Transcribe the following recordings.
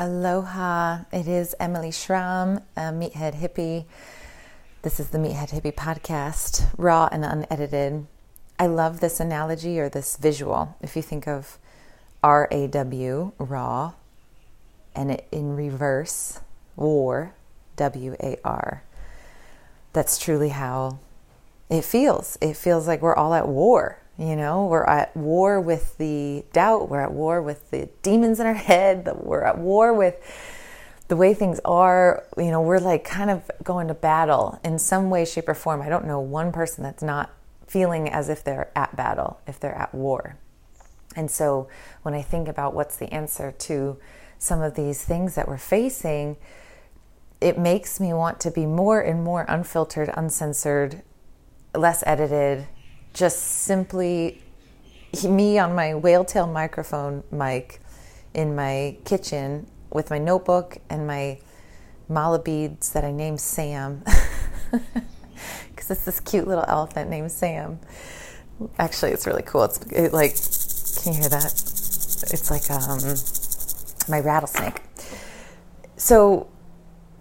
Aloha. It is Emily Schramm, a Meathead Hippie. This is the Meathead Hippie podcast, raw and unedited. I love this analogy or this visual. If you think of R A W, raw, and it in reverse, war, W A R. That's truly how it feels. It feels like we're all at war you know, we're at war with the doubt, we're at war with the demons in our head, we're at war with the way things are. You know, we're like kind of going to battle in some way, shape, or form. I don't know one person that's not feeling as if they're at battle, if they're at war. And so when I think about what's the answer to some of these things that we're facing, it makes me want to be more and more unfiltered, uncensored, less edited, just simply me on my whale tail microphone mic in my kitchen with my notebook and my mala beads that I named Sam. Because it's this cute little elephant named Sam. Actually, it's really cool. It's it like, can you hear that? It's like um, my rattlesnake. So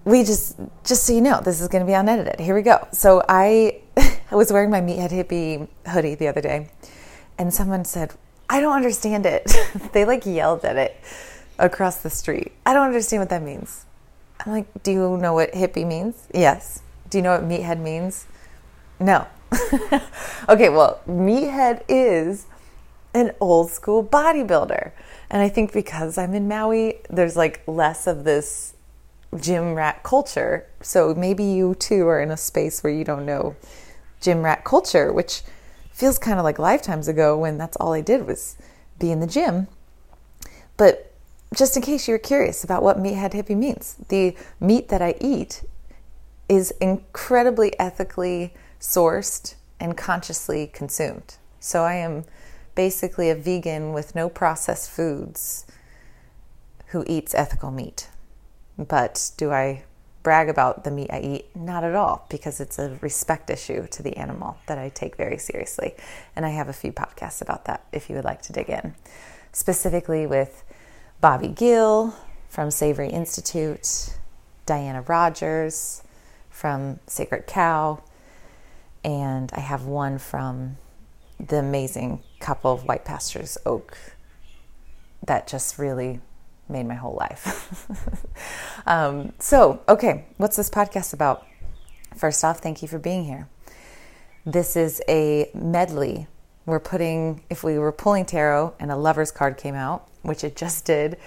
we just, just so you know, this is going to be unedited. Here we go. So I I was wearing my Meathead Hippie hoodie the other day, and someone said, I don't understand it. they like yelled at it across the street. I don't understand what that means. I'm like, Do you know what hippie means? Yes. Do you know what meathead means? No. okay, well, meathead is an old school bodybuilder. And I think because I'm in Maui, there's like less of this gym rat culture. So maybe you too are in a space where you don't know gym rat culture, which feels kind of like lifetimes ago when that's all I did was be in the gym. But just in case you're curious about what meathead hippie means, the meat that I eat is incredibly ethically sourced and consciously consumed. So I am basically a vegan with no processed foods who eats ethical meat. But do I brag about the meat I eat. Not at all, because it's a respect issue to the animal that I take very seriously. And I have a few podcasts about that if you would like to dig in. Specifically with Bobby Gill from Savory Institute, Diana Rogers from Sacred Cow, and I have one from the amazing couple of White Pastures Oak that just really made my whole life. um, so, okay, what's this podcast about? First off, thank you for being here. This is a medley. We're putting, if we were pulling tarot and a lover's card came out, which it just did,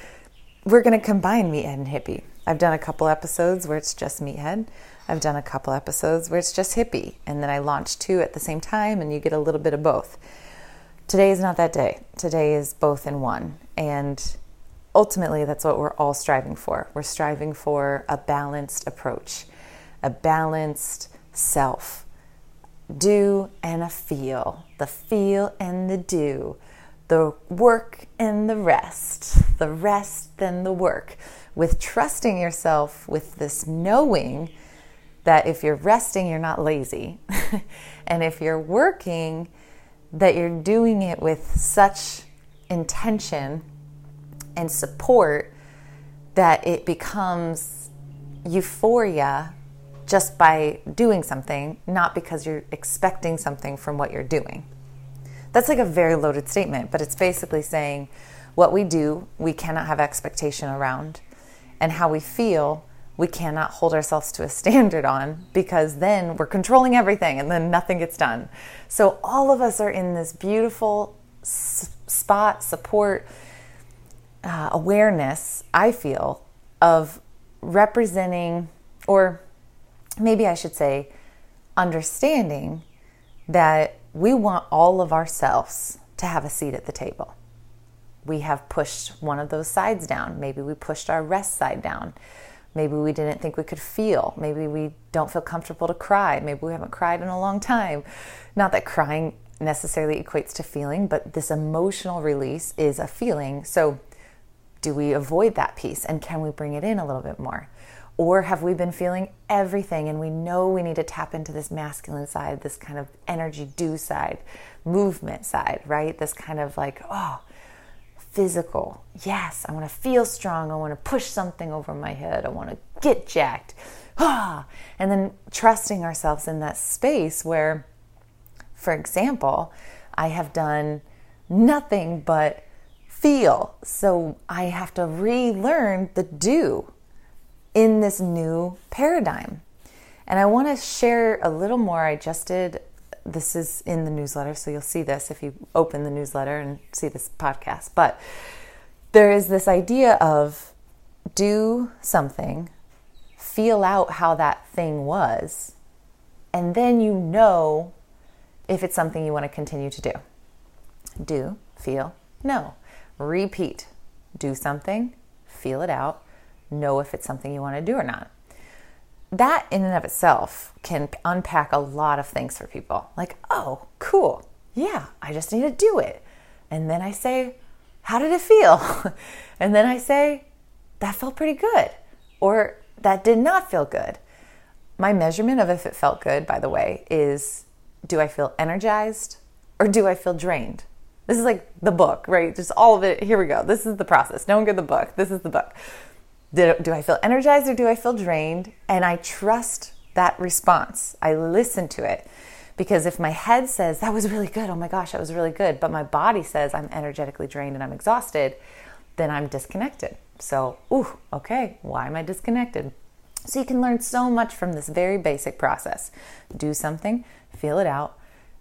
we're going to combine meathead and hippie. I've done a couple episodes where it's just meathead. I've done a couple episodes where it's just hippie. And then I launch two at the same time and you get a little bit of both. Today is not that day. Today is both in one. And ultimately, that's what we're all striving for. We're striving for a balanced approach, a balanced self. Do and a feel, the feel and the do, the work and the rest, the rest and the work. With trusting yourself, with this knowing that if you're resting, you're not lazy. and if you're working, that you're doing it with such intention and support that it becomes euphoria just by doing something, not because you're expecting something from what you're doing. That's like a very loaded statement, but it's basically saying what we do, we cannot have expectation around, and how we feel, we cannot hold ourselves to a standard on because then we're controlling everything and then nothing gets done. So all of us are in this beautiful spot, support, uh, awareness, I feel, of representing, or maybe I should say, understanding that we want all of ourselves to have a seat at the table. We have pushed one of those sides down. Maybe we pushed our rest side down. Maybe we didn't think we could feel. Maybe we don't feel comfortable to cry. Maybe we haven't cried in a long time. Not that crying necessarily equates to feeling, but this emotional release is a feeling. So, do we avoid that piece and can we bring it in a little bit more? Or have we been feeling everything and we know we need to tap into this masculine side, this kind of energy do side, movement side, right? This kind of like, oh, physical. Yes, I want to feel strong. I want to push something over my head. I want to get jacked. Ah, and then trusting ourselves in that space where, for example, I have done nothing but feel. So I have to relearn the do in this new paradigm. And I want to share a little more. I just did this is in the newsletter, so you'll see this if you open the newsletter and see this podcast. But there is this idea of do something, feel out how that thing was, and then you know if it's something you want to continue to do. Do, feel, know. Repeat. Do something, feel it out, know if it's something you want to do or not that in and of itself can unpack a lot of things for people. Like, oh, cool. Yeah, I just need to do it. And then I say, how did it feel? and then I say, that felt pretty good. Or that did not feel good. My measurement of if it felt good, by the way, is do I feel energized or do I feel drained? This is like the book, right? Just all of it. Here we go. This is the process. Don't get the book. This is the book. Did, do I feel energized or do I feel drained? And I trust that response. I listen to it. Because if my head says, that was really good, oh my gosh, that was really good, but my body says I'm energetically drained and I'm exhausted, then I'm disconnected. So, ooh, okay, why am I disconnected? So you can learn so much from this very basic process. Do something, feel it out,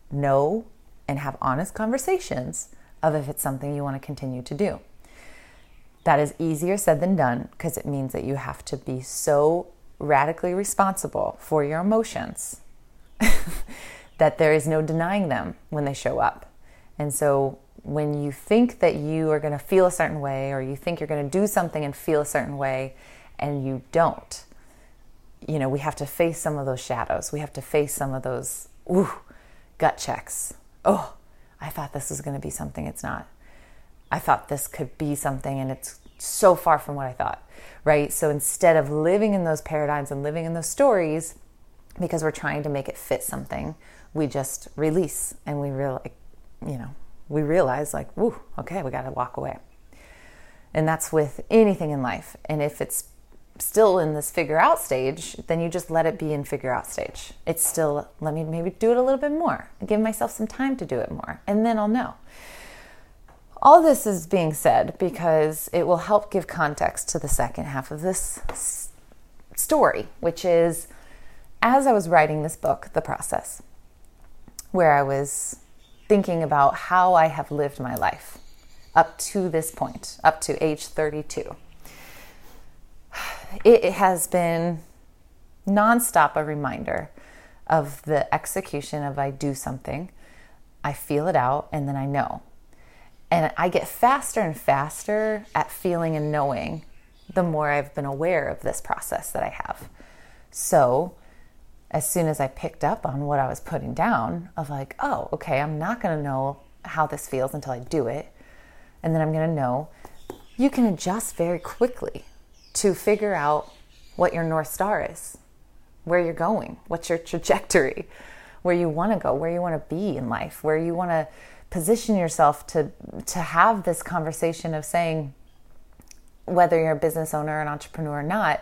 know, and have honest conversations of if it's something you want to continue to do. That is easier said than done because it means that you have to be so radically responsible for your emotions that there is no denying them when they show up. And so when you think that you are going to feel a certain way or you think you're going to do something and feel a certain way and you don't, you know, we have to face some of those shadows. We have to face some of those ooh, gut checks. Oh, I thought this was going to be something it's not. I thought this could be something and it's so far from what I thought, right? So instead of living in those paradigms and living in those stories, because we're trying to make it fit something, we just release and we real, you know, we realize like, whoo, okay, we got to walk away. And that's with anything in life. And if it's still in this figure out stage, then you just let it be in figure out stage. It's still, let me maybe do it a little bit more, give myself some time to do it more, and then I'll know. All this is being said because it will help give context to the second half of this story, which is as I was writing this book, The Process, where I was thinking about how I have lived my life up to this point, up to age 32. It has been nonstop a reminder of the execution of I do something, I feel it out, and then I know. And I get faster and faster at feeling and knowing the more I've been aware of this process that I have. So, as soon as I picked up on what I was putting down, of like, oh, okay, I'm not to know how this feels until I do it. And then I'm to know you can adjust very quickly to figure out what your North Star is, where you're going, what's your trajectory, where you want to go, where you want to be in life, where you want to position yourself to to have this conversation of saying whether you're a business owner an entrepreneur or not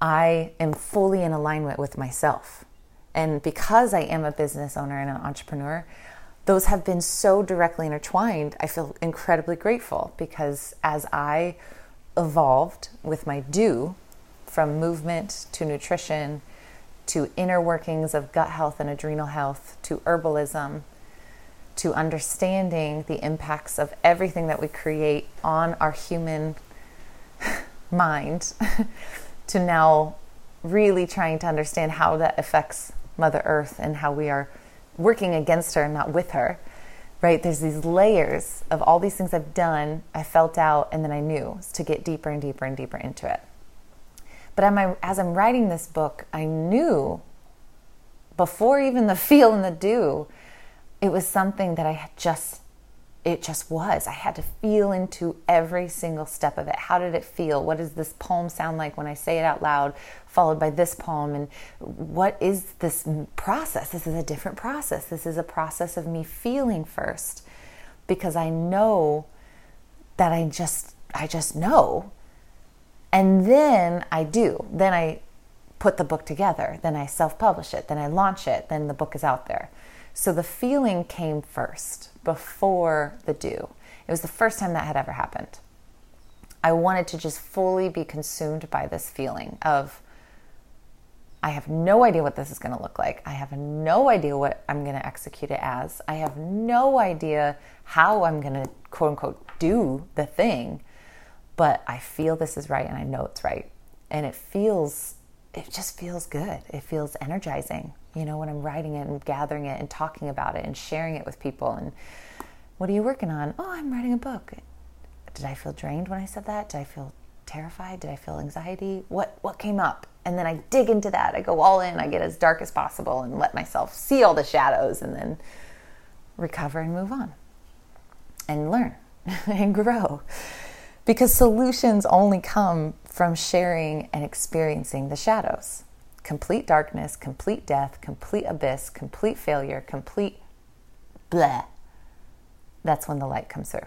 i am fully in alignment with myself. And because i am a business owner and an entrepreneur those have been so directly intertwined i feel incredibly grateful because as i evolved with my do from movement to nutrition to inner workings of gut health and adrenal health to herbalism to understanding the impacts of everything that we create on our human mind to now really trying to understand how that affects Mother Earth and how we are working against her, and not with her. Right? There's these layers of all these things I've done, I felt out, and then I knew to get deeper and deeper and deeper into it. But as I'm writing this book, I knew before even the feel and the do it was something that I had just it just was. I had to feel into every single step of it. How did it feel? What does this poem sound like when I say it out loud, followed by this poem? And what is this process? This is a different process. This is a process of me feeling first because I know that I just I just know. And then I do. Then I put the book together. Then I self-publish it. Then I launch it. Then the book is out there. So the feeling came first before the do. It was the first time that had ever happened. I wanted to just fully be consumed by this feeling of I have no idea what this is going to look like. I have no idea what I'm going to execute it as. I have no idea how I'm going to quote unquote do the thing. But I feel this is right and I know it's right. And it feels, it just feels good. It feels energizing, you know, when I'm writing it and gathering it and talking about it and sharing it with people. And what are you working on? Oh, I'm writing a book. Did I feel drained when I said that? Did I feel terrified? Did I feel anxiety? What what came up? And then I dig into that. I go all in. I get as dark as possible and let myself see all the shadows and then recover and move on and learn and grow. Because solutions only come from sharing and experiencing the shadows. Complete darkness, complete death, complete abyss, complete failure, complete blah. That's when the light comes through.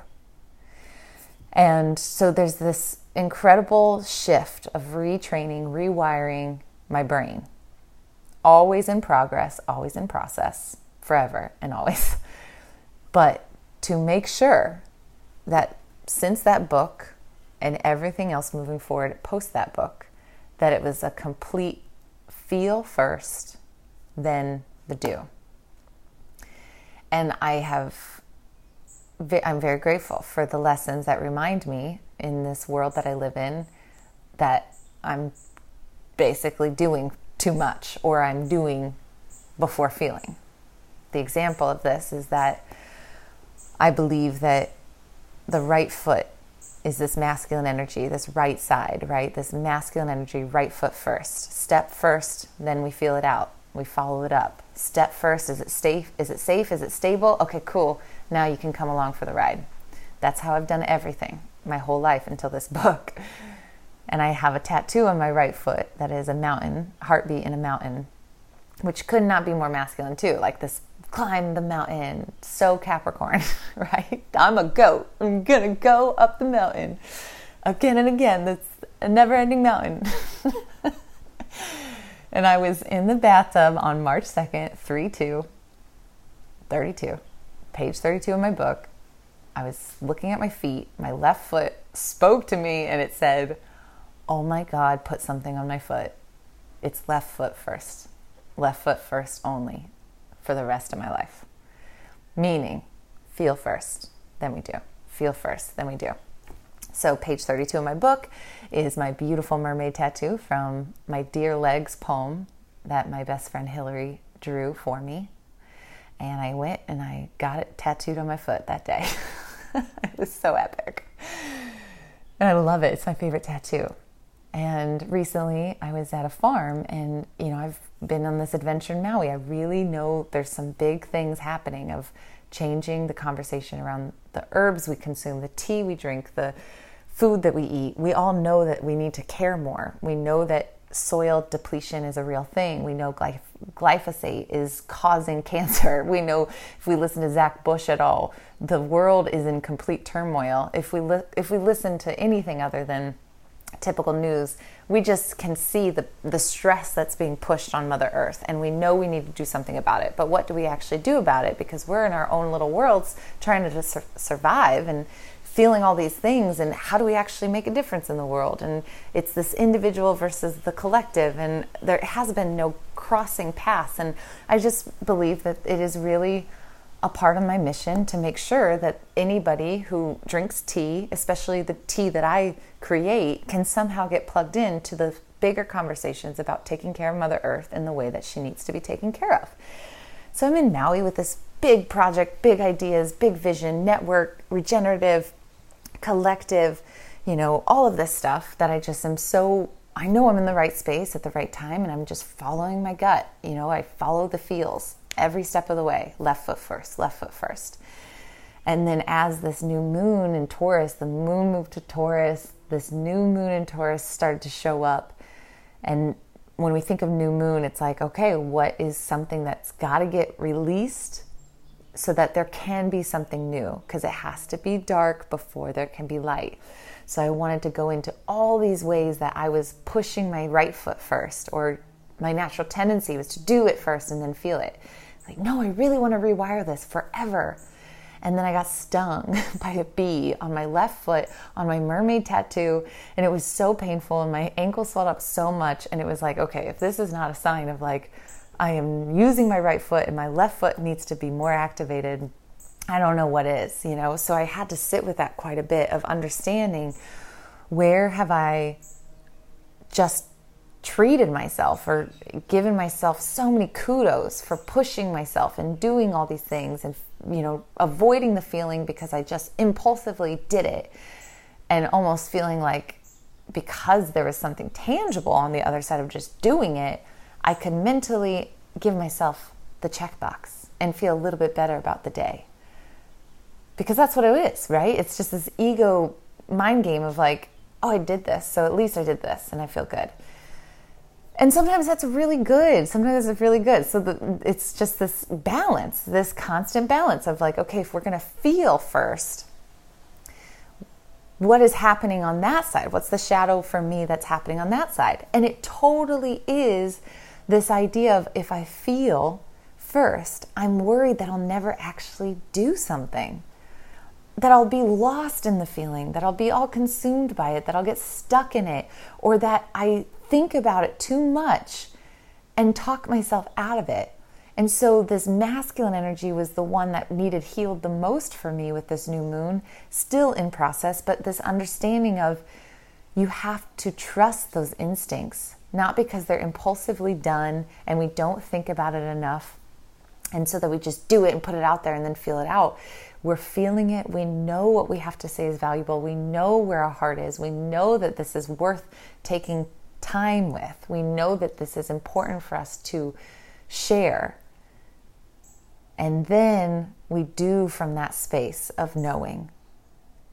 And so there's this incredible shift of retraining, rewiring my brain. Always in progress, always in process, forever and always. But to make sure that since that book and everything else moving forward post that book, that it was a complete feel first, then the do. And I have, I'm very grateful for the lessons that remind me in this world that I live in that I'm basically doing too much or I'm doing before feeling. The example of this is that I believe that the right foot is this masculine energy, this right side, right? This masculine energy, right foot first. Step first, then we feel it out. We follow it up. Step first, is it safe? Is it safe? Is it stable? Okay, cool. Now you can come along for the ride. That's how I've done everything my whole life until this book. And I have a tattoo on my right foot that is a mountain, heartbeat in a mountain, which could not be more masculine too. Like this climb the mountain, so Capricorn, right? I'm a goat. I'm gonna go up the mountain again and again. That's a never ending mountain. and I was in the bathtub on March 2nd, 3 2, 32, page 32 of my book. I was looking at my feet. My left foot spoke to me and it said, Oh my God, put something on my foot. It's left foot first. Left foot first only for the rest of my life. Meaning, feel first, then we do. Feel first, then we do. So, page 32 of my book is my beautiful mermaid tattoo from my Dear Legs poem that my best friend Hillary drew for me. And I went and I got it tattooed on my foot that day. it was so epic. And I love it. It's my favorite tattoo. And recently I was at a farm and, you know, I've been on this adventure in Maui. I really know there's some big things happening of changing the conversation around the herbs we consume, the tea we drink, the food that we eat. We all know that we need to care more. We know that soil depletion is a real thing. We know glyph- glyphosate is causing cancer. We know if we listen to Zach Bush at all, the world is in complete turmoil. If we li- if we listen to anything other than typical news, we just can see the the stress that's being pushed on Mother Earth, and we know we need to do something about it. But what do we actually do about it? Because we're in our own little worlds trying to just sur- survive and feeling all these things and how do we actually make a difference in the world and it's this individual versus the collective and there has been no crossing paths and i just believe that it is really a part of my mission to make sure that anybody who drinks tea especially the tea that i create can somehow get plugged in to the bigger conversations about taking care of mother earth in the way that she needs to be taken care of so i'm in maui with this big project big ideas big vision network regenerative collective, you know, all of this stuff that I just am so I know I'm in the right space at the right time and I'm just following my gut. You know, I follow the feels every step of the way, left foot first, left foot first. And then as this new moon in Taurus, the moon moved to Taurus, this new moon in Taurus started to show up. And when we think of new moon, it's like, okay, what is something that's got to get released so that there can be something new because it has to be dark before there can be light. So I wanted to go into all these ways that I was pushing my right foot first, or my natural tendency was to do it first and then feel it. Like, no, I really want to rewire this forever. And then I got stung by a bee on my left foot on my mermaid tattoo. And it was so painful. And my ankle swelled up so much. And it was like, okay, if this is not a sign of like, I am using my right foot and my left foot needs to be more activated, I don't know what is, you know? So I had to sit with that quite a bit of understanding where have I just treated myself or given myself so many kudos for pushing myself and doing all these things and you know avoiding the feeling because I just impulsively did it and almost feeling like because there was something tangible on the other side of just doing it I could mentally give myself the checkbox and feel a little bit better about the day. Because that's what it is right? It's just this ego mind game of like oh I did this so at least I did this and I feel good and sometimes that's really good. Sometimes it's really good. So the, it's just this balance this constant balance of like okay if we're going to feel first what is happening on that side? What's the shadow for me that's happening on that side? And it totally is this idea of if i feel first i'm worried that i'll never actually do something that I'll be lost in the feeling, that I'll be all consumed by it, that I'll get stuck in it, or that I think about it too much and talk myself out of it. And so, this masculine energy was the one that needed healed the most for me with this new moon, still in process, but this understanding of you have to trust those instincts, not because they're impulsively done and we don't think about it enough, and so that we just do it and put it out there and then feel it out. We're feeling it. We know what we have to say is valuable. We know where our heart is. We know that this is worth taking time with. We know that this is important for us to share. And then we do from that space of knowing.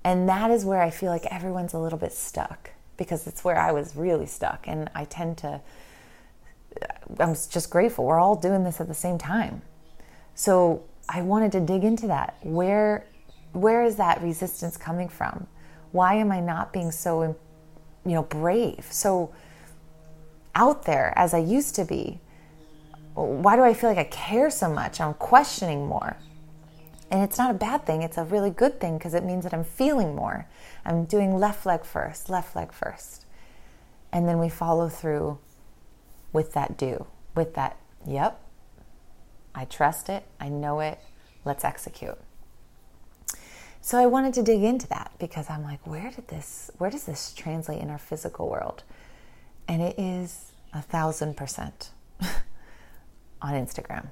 And that is where I feel like everyone's a little bit stuck because it's where I was really stuck. And I tend to, I'm just grateful. We're all doing this at the same time. So I wanted to dig into that. Where, where is that resistance coming from? Why am I not being so, you know, brave, so out there as I used to be? Why do I feel like I care so much? I'm questioning more. And it's not a bad thing, it's a really good thing because it means that I'm feeling more. I'm doing left leg first, left leg first. And then we follow through with that do, with that, yep, I trust it, I know it, let's execute. So I wanted to dig into that because I'm like, where did this, where does this translate in our physical world? And it is a thousand percent on Instagram.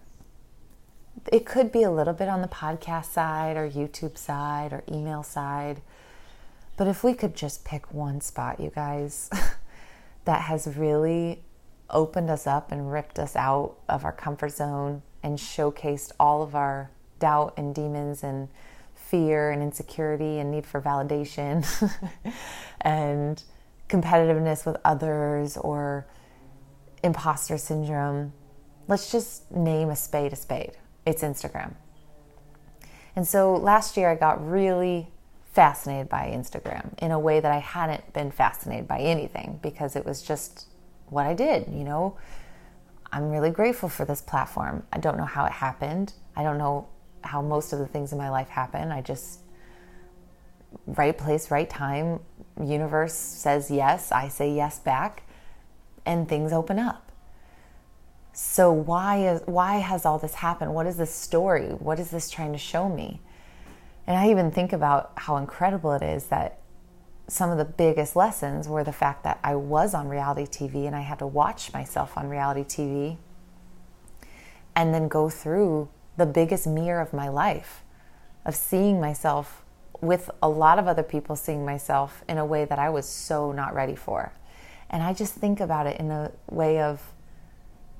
It could be a little bit on the podcast side or YouTube side or email side. But if we could just pick one spot, you guys, that has really opened us up and ripped us out of our comfort zone and showcased all of our doubt and demons and fear and insecurity and need for validation and competitiveness with others or imposter syndrome. Let's just name a spade a spade. It's Instagram. And so last year I got really fascinated by Instagram in a way that I hadn't been fascinated by anything because it was just what I did, you know. I'm really grateful for this platform. I don't know how it happened. I don't know how most of the things in my life happen. I just right place, right time, universe says yes, I say yes back, and things open up. So why is why has all this happened? What is this story? What is this trying to show me? And I even think about how incredible it is that some of the biggest lessons were the fact that I was on reality TV and I had to watch myself on reality TV and then go through the biggest mirror of my life of seeing myself with a lot of other people seeing myself in a way that I was so not ready for. And I just think about it in a way of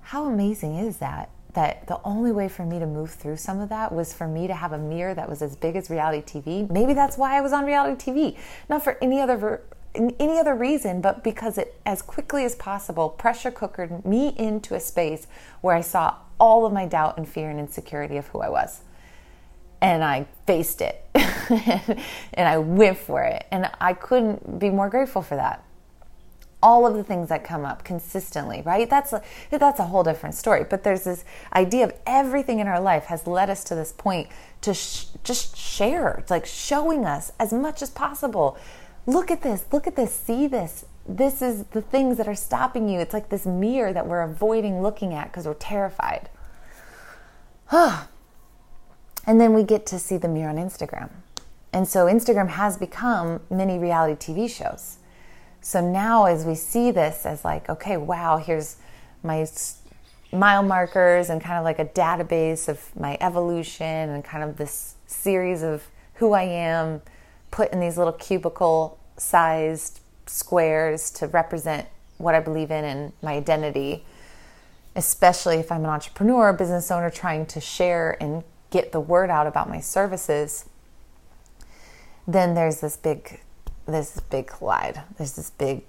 how amazing is that? That the only way for me to move through some of that was for me to have a mirror that was as big as reality TV. Maybe that's why I was on reality TV, not for any other any other reason, but because it as quickly as possible pressure cookered me into a space where I saw all of my doubt and fear and insecurity of who I was. and I faced it and I went for it. And I couldn't be more grateful for that. All of the things that come up consistently, right? That's a, that's a whole different story. But there's this idea of everything in our life has led us to this point to sh- just share, it's like showing us as much as possible. Look at this, look at this, see this. This is the things that are stopping you. It's like this mirror that we're avoiding looking at because we're terrified. And then we get to see the mirror on Instagram. And so Instagram has become mini reality TV shows. So now, as we see this as like, okay, wow, here's my mile markers and kind of like a database of my evolution and kind of this series of who I am put in these little cubicle sized squares to represent what I believe in and my identity, especially if I'm an entrepreneur, business owner trying to share and get the word out about my services, then there's this big this big collide. There's this big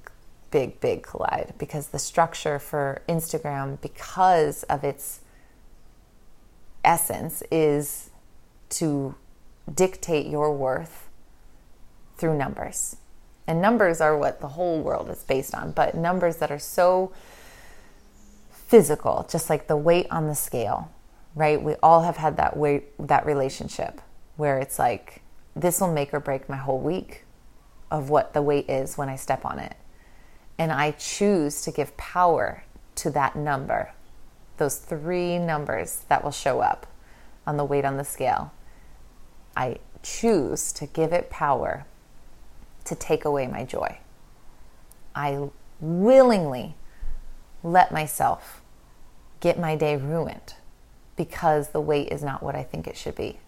big big collide because the structure for Instagram because of its essence is to dictate your worth through numbers. And numbers are what the whole world is based on, but numbers that are so physical, just like the weight on the scale right? We all have had that weight, that relationship where it's like this will make or break my whole week of what the weight is when I step on it. And I choose to give power to that number. Those three numbers that will show up on the weight on the scale. I choose to give it power to take away my joy. I willingly let myself get my day ruined because the weight is not what I think it should be.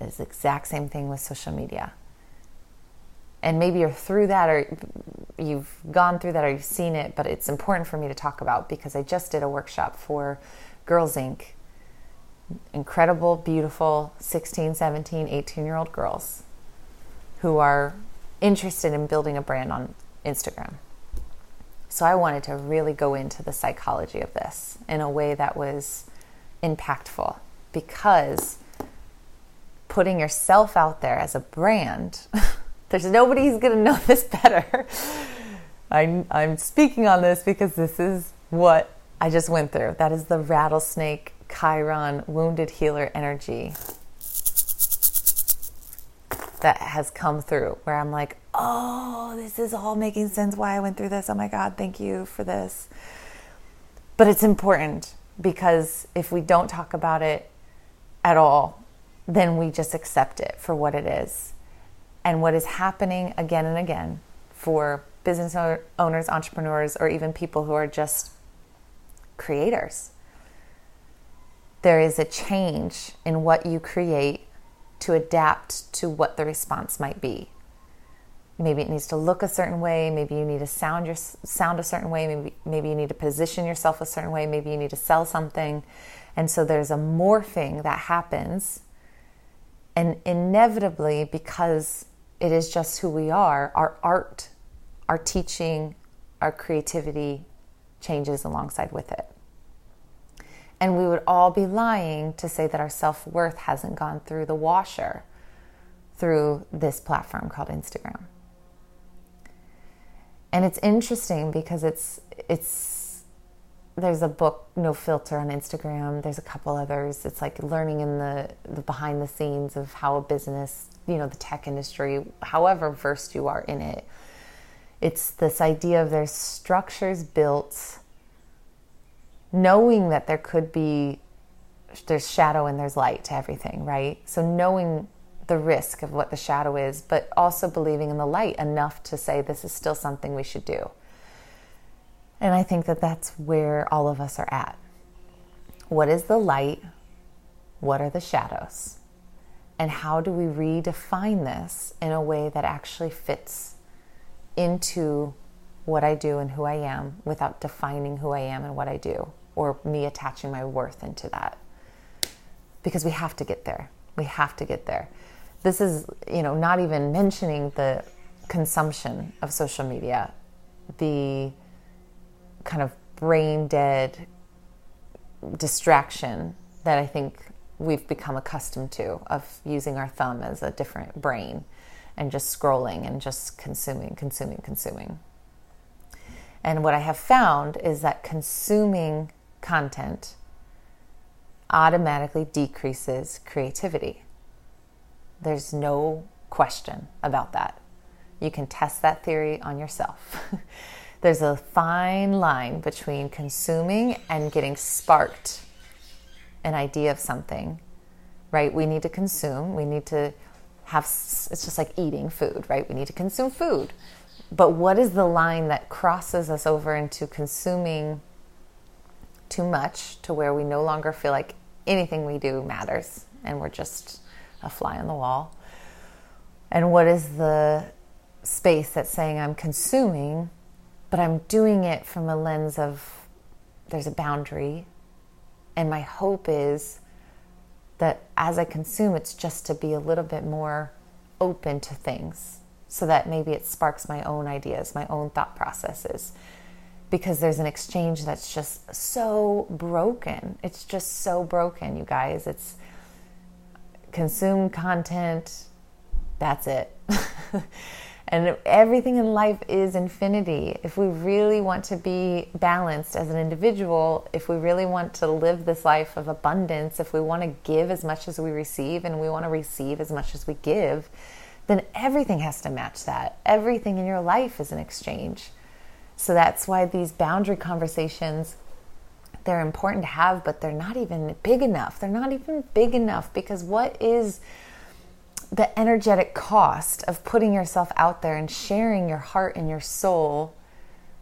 It's the exact same thing with social media. And maybe you're through that or you've gone through that or you've seen it, but it's important for me to talk about because I just did a workshop for Girls Inc. Incredible, beautiful 16, 17, 18 year old girls who are interested in building a brand on Instagram. So I wanted to really go into the psychology of this in a way that was impactful because putting yourself out there as a brand, there's nobody who's going to know this better. I'm, I'm speaking on this because this is what I just went through. That is the rattlesnake Chiron wounded healer energy that has come through where I'm like, oh, this is all making sense why I went through this. Oh my God, thank you for this. But it's important because if we don't talk about it at all, then we just accept it for what it is. And what is happening again and again for business owners, entrepreneurs, or even people who are just creators. There is a change in what you create to adapt to what the response might be. Maybe it needs to look a certain way. Maybe you need to sound your sound a certain way. Maybe maybe you need to position yourself a certain way. Maybe you need to sell something. And so there's a morphing that happens. And inevitably because it is just who we are. Our art our teaching our creativity changes alongside with it. And we would all be lying to say that our self-worth hasn't gone through the washer through this platform called Instagram. And it's interesting because it's it's there's a book no filter on instagram. There's a couple others. It's like learning in the, the behind the scenes of how a business you know the tech industry however versed you are in it it's this idea of there's structures built knowing that there could be there's shadow and there's light to everything right? So knowing the risk of what the shadow is, but also believing in the light enough to say this is still something we should do. And I think that that's where all of us are at. What is the light? What are the shadows? And how do we redefine this in a way that actually fits into what I do and who I am without defining who I am and what I do or me attaching my worth into that? Because we have to get there. We have to get there this is, you know, not even mentioning the consumption of social media, the kind of brain dead distraction that I think we've become accustomed to of using our thumb as a different brain and just scrolling and just consuming, consuming, consuming. And what I have found is that consuming content automatically decreases creativity. There's no question about that. You can test that theory on yourself. There's a fine line between consuming and getting sparked an idea of something, right? We need to consume, we need to have, it's just like eating food, right? We need to consume food. But what is the line that crosses us over into consuming too much to where we no longer feel like anything we do matters and we're just a fly on the wall? And what is the space that's saying I'm consuming, but I'm doing it from a lens of there's a boundary. And my hope is that as I consume, it's just to be a little bit more open to things so that maybe it sparks my own ideas, my own thought processes. Because there's an exchange that's just so broken. It's just so broken, you guys. It's consume content, that's it. and everything in life is infinity. If we really want to be balanced as an individual, if we really want to live this life of abundance, if we want to give as much as we receive and we want to receive as much as we give, then everything has to match that. Everything in your life is an exchange. So that's why these boundary conversations they're important to have, but they're not even big enough. They're not even big enough because what is the energetic cost of putting yourself out there and sharing your heart and your soul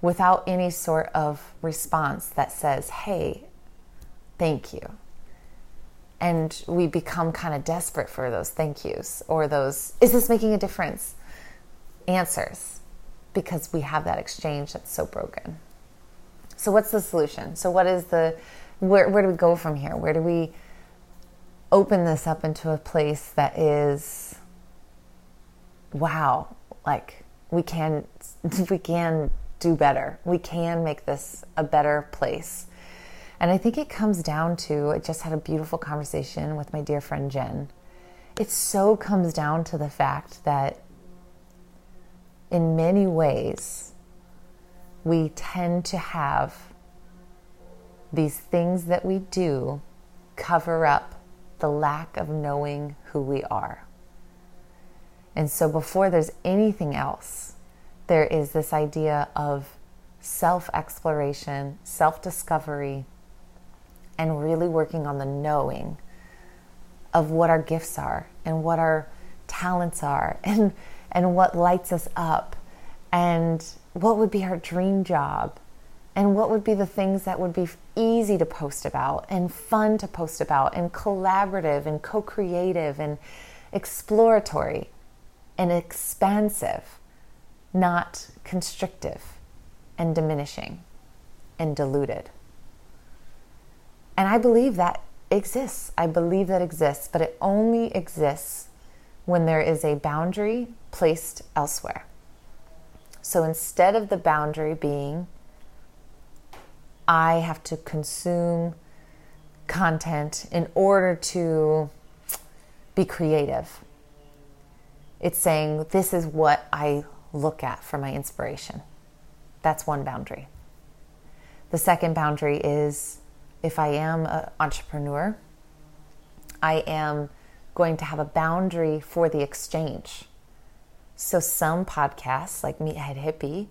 without any sort of response that says, "Hey, thank you." and we become kind of desperate for those thank yous or those is this making a difference? answers because we have that exchange that's so broken. So what's the solution? So what is the where, where do we go from here? Where do we open this up into a place that is wow like we can we can do better we can make this a better place and I think it comes down to I just had a beautiful conversation with my dear friend Jen. It so comes down to the fact that in many ways, we tend to have these things that we do cover up the lack of knowing who we are. And so, before there's anything else, there is this idea of self exploration, self discovery, and really working on the knowing of what our gifts are and what our talents are and and what lights us up and what would be our dream job and what would be the things that would be easy to post about and fun to post about and collaborative and co-creative and exploratory and expansive not constrictive and diminishing and diluted and I believe that exists. I believe that exists, but it only exists when there is a boundary placed elsewhere. So instead of the boundary being, I have to consume content in order to be creative, it's saying, This is what I look at for my inspiration. That's one boundary. The second boundary is if I am an entrepreneur, I am going to have a boundary for the exchange. So some podcasts, like Meathead Hippie,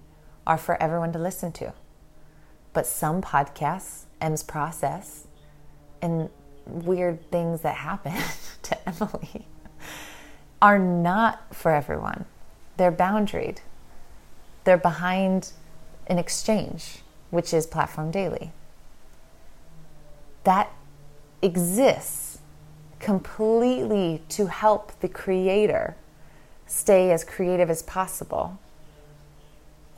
are for everyone to listen to. But some podcasts, M's Process, and weird things that happen to Emily are not for everyone. They're boundaried. They're behind an exchange, which is Platform Daily that exists completely to help the creator stay as creative as possible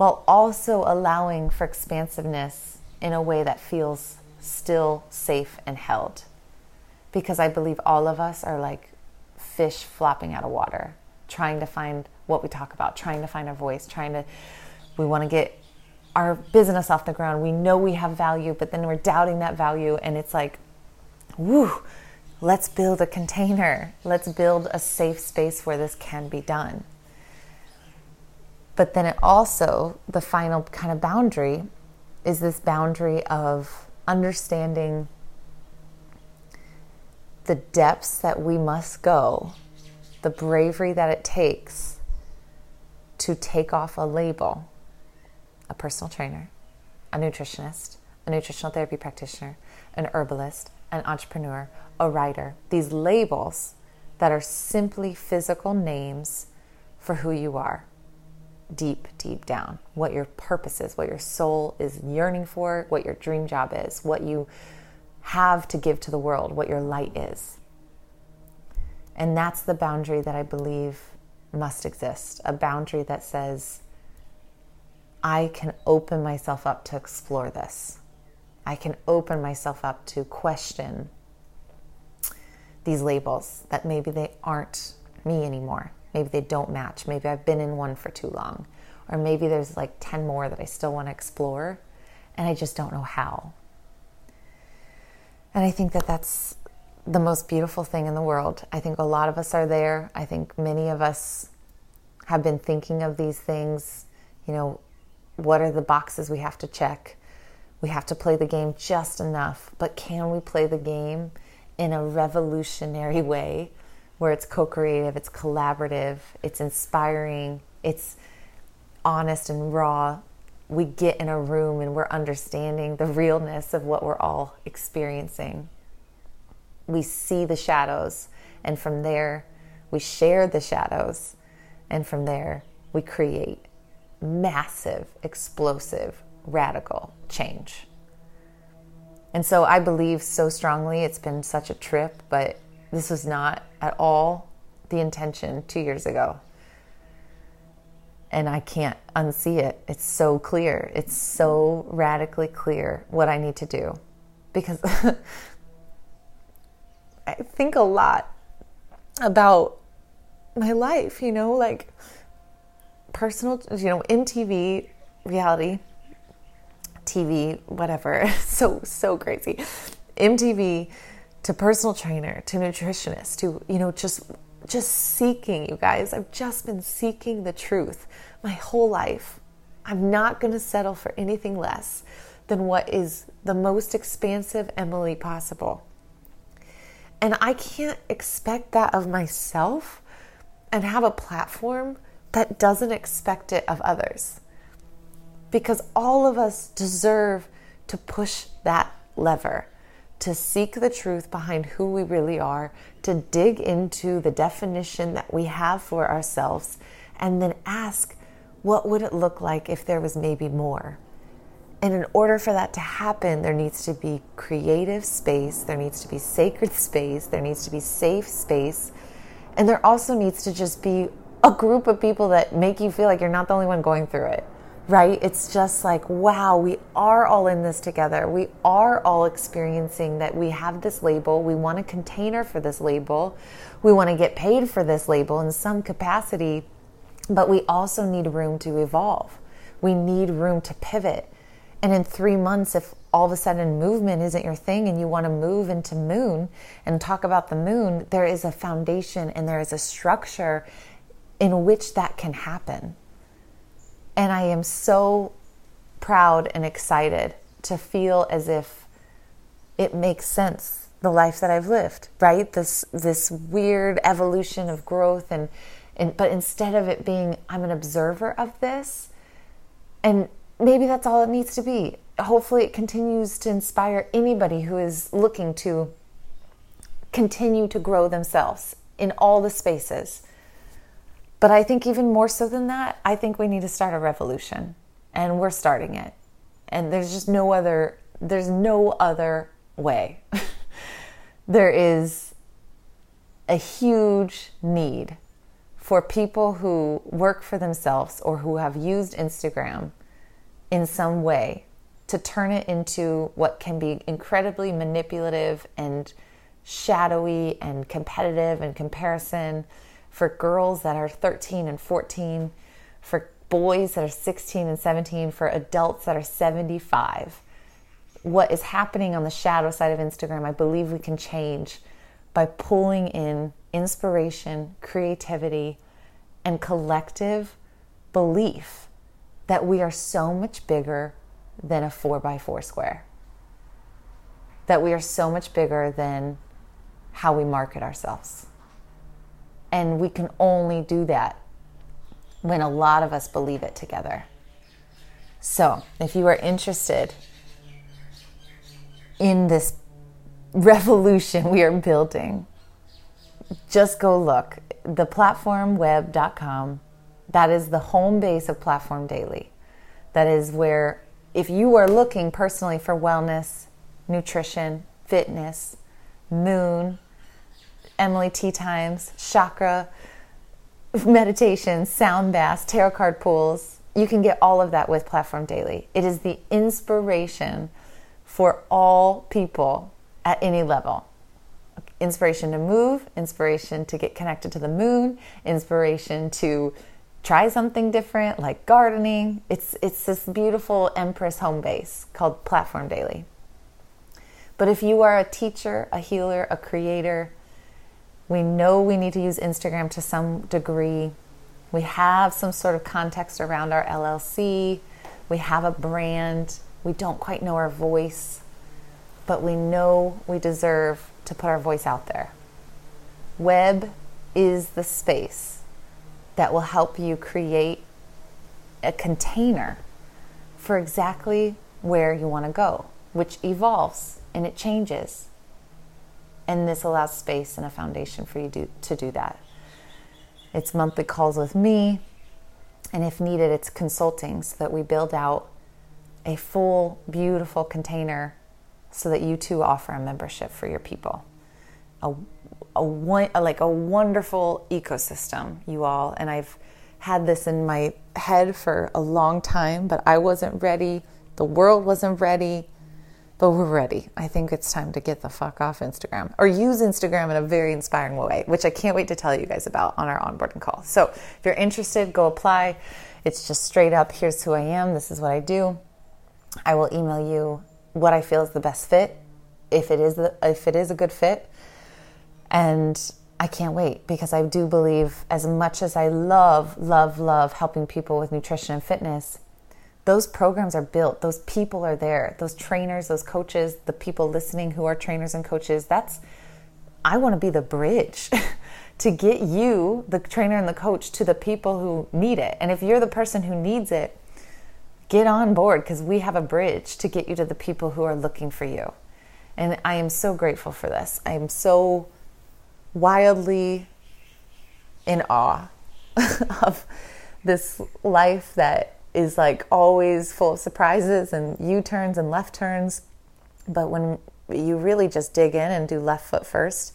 while also allowing for expansiveness in a way that feels still safe and held. Because I believe all of us are like fish flopping out of water, trying to find what we talk about, trying to find our voice, trying to, we want to get our business off the ground. We know we have value, but then we're doubting that value, and it's like, woo, let's build a container. Let's build a safe space where this can be done. But then it also, the final kind of boundary is this boundary of understanding the depths that we must go, the bravery that it takes to take off a label, a personal trainer, a nutritionist, a nutritional therapy practitioner, an herbalist, an entrepreneur, a writer. These labels that are simply physical names for who you are deep, deep down, what your purpose is, what your soul is yearning for, what your dream job is, what you have to give to the world, what your light is. And that's the boundary that I believe must exist a boundary that says, I can open myself up to explore this. I can open myself up to question these labels that maybe they aren't me anymore. Maybe they don't match. Maybe I've been in one for too long. Or maybe there's like 10 more that I still want to explore and I just don't know how. And I think that that's the most beautiful thing in the world. I think a lot of us are there. I think many of us have been thinking of these things. You know, what are the boxes we have to check? We have to play the game just enough, but can we play the game in a revolutionary way where it's co creative, it's collaborative, it's inspiring, it's honest and raw? We get in a room and we're understanding the realness of what we're all experiencing. We see the shadows, and from there, we share the shadows, and from there, we create massive, explosive, radical change. And so I believe so strongly it's been such a trip, but this was not at all the intention two years ago. And I can't unsee it. It's so clear. It's so radically clear what I need to do. Because I think a lot about my life, you know, like personal, you know, MTV reality TV, whatever. so, so crazy. MTV to personal trainer to nutritionist to, you know, just just seeking, you guys. I've just been seeking the truth my whole life. I'm not going to settle for anything less than what is the most expansive Emily possible. And I can't expect that of myself and have a platform that doesn't expect it of others because all of us deserve to push that lever, to seek the truth behind who we really are, to dig into the definition that we have for ourselves, and then ask, what would it look like if there was maybe more? And in order for that to happen, there needs to be creative space, there needs to be sacred space, there needs to be safe space, and there also needs to just be a group of people that make you feel like you're not the only one going through it right? It's just like, wow, we are all in this together. We are all experiencing that we have this label. We want a container for this label. We want to get paid for this label in some capacity, but we also need room to evolve. We need room to pivot. And in three months, if all of a sudden movement isn't your thing and you want to move into moon and talk about the moon, there is a foundation and there is a structure in which that can happen and I am so proud and excited to feel as if it makes sense the life that I've lived, right? This this weird evolution of growth and and but instead of it being I'm an observer of this and maybe that's all it needs to be. Hopefully it continues to inspire anybody who is looking to continue to grow themselves in all the spaces but I think even more so than that, I think we need to start a revolution. And we're starting it. And there's just no other there's no other way. there is a huge need for people who work for themselves or who have used Instagram in some way to turn it into what can be incredibly manipulative and shadowy and competitive and comparison for girls that are 13 and 14, for boys that are 16 and 17, for adults that are 75. What is happening on the shadow side of Instagram, I believe we can change by pulling in inspiration, creativity, and collective belief that we are so much bigger than a four by four square. That we are so much bigger than how we market ourselves. And we can only do that when a lot of us believe it together. So, if you are interested in this revolution we are building, just go look. Theplatformweb.com, that is the home base of Platform Daily. That is where, if you are looking personally for wellness, nutrition, fitness, moon, Emily Tea Times, chakra, meditation, sound baths, tarot card pools, you can get all of that with Platform Daily. It is the inspiration for all people at any level. Inspiration to move, inspiration to get connected to the moon, inspiration to try something different like gardening. It's it's this beautiful Empress home base called Platform Daily. But if you are a teacher, a healer, a creator, we know we need to use Instagram to some degree. We have some sort of context around our LLC. We have a brand. We don't quite know our voice, but we know we deserve to put our voice out there. Web is the space that will help you create a container for exactly where you want to go, which evolves and it changes. And this allows space and a foundation for you to, to do that. It's monthly calls with me, and if needed, it's consulting so that we build out a full, beautiful container so that you too offer a membership for your people. A, a, a, like a wonderful ecosystem, you all. And I've had this in my head for a long time, but I wasn't ready. The world wasn't ready but we're ready. I think it's time to get the fuck off Instagram or use Instagram in a very inspiring way, which I can't wait to tell you guys about on our onboarding call. So if you're interested, go apply. It's just straight up here's who I am, this is what I do. I will email you what I feel is the best fit, if it is the, if it is a good fit. And I can't wait because I do believe as much as I love love love helping people with nutrition and fitness, those programs are built those people are there those trainers those coaches the people listening who are trainers and coaches that's i want to be the bridge to get you the trainer and the coach to the people who need it. And if you're the person who needs it get on board because we have a bridge to get you to the people who are looking for you. And i am so grateful for this. I am so wildly in awe of this life that is like always full of surprises and U turns and left turns. But when you really just dig in and do left foot first,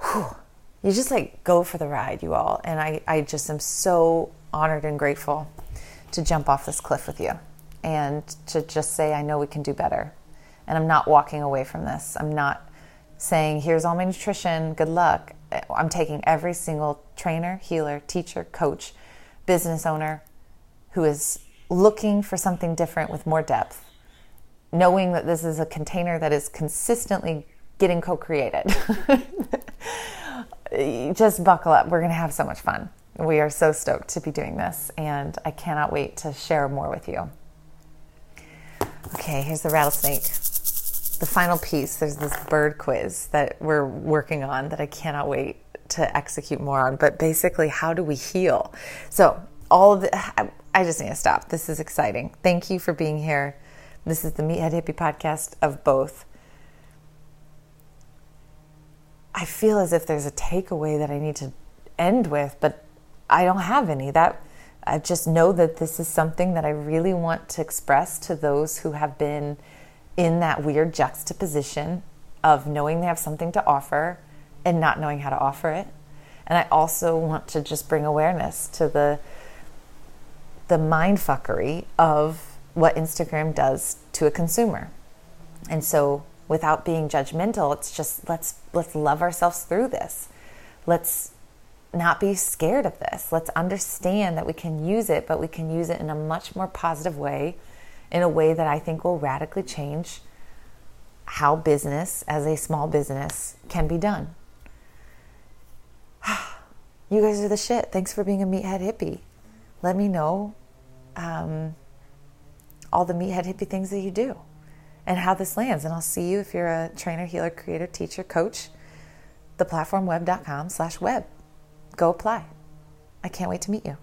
whew, you just like go for the ride, you all. And I, I just am so honored and grateful to jump off this cliff with you and to just say, I know we can do better. And I'm not walking away from this. I'm not saying, here's all my nutrition, good luck. I'm taking every single trainer, healer, teacher, coach, business owner, who is looking for something different with more depth, knowing that this is a container that is consistently getting co created. Just buckle up. We're going to have so much fun. We are so stoked to be doing this, and I cannot wait to share more with you. Okay, here's the rattlesnake. The final piece there's this bird quiz that we're working on that I cannot wait to execute more on. But basically, how do we heal? So, all of the, I just need to stop. This is exciting. Thank you for being here. This is the Meathead Hippie podcast of both. I feel as if there's a takeaway that I need to end with, but I don't have any. That I just know that this is something that I really want to express to those who have been in that weird juxtaposition of knowing they have something to offer and not knowing how to offer it. And I also want to just bring awareness to the the mindfuckery of what Instagram does to a consumer. And so without being judgmental, it's just let's let's love ourselves through this. Let's not be scared of this. Let's understand that we can use it, but we can use it in a much more positive way, in a way that I think will radically change how business as a small business can be done You guys are the shit. Thanks for being a meathead hippie. Let me know um, all the meathead hippie things that you do and how this lands. And I'll see you if you're a trainer, healer, creator, teacher, coach, theplatformweb.com slash web. Go apply. I can't wait to meet you.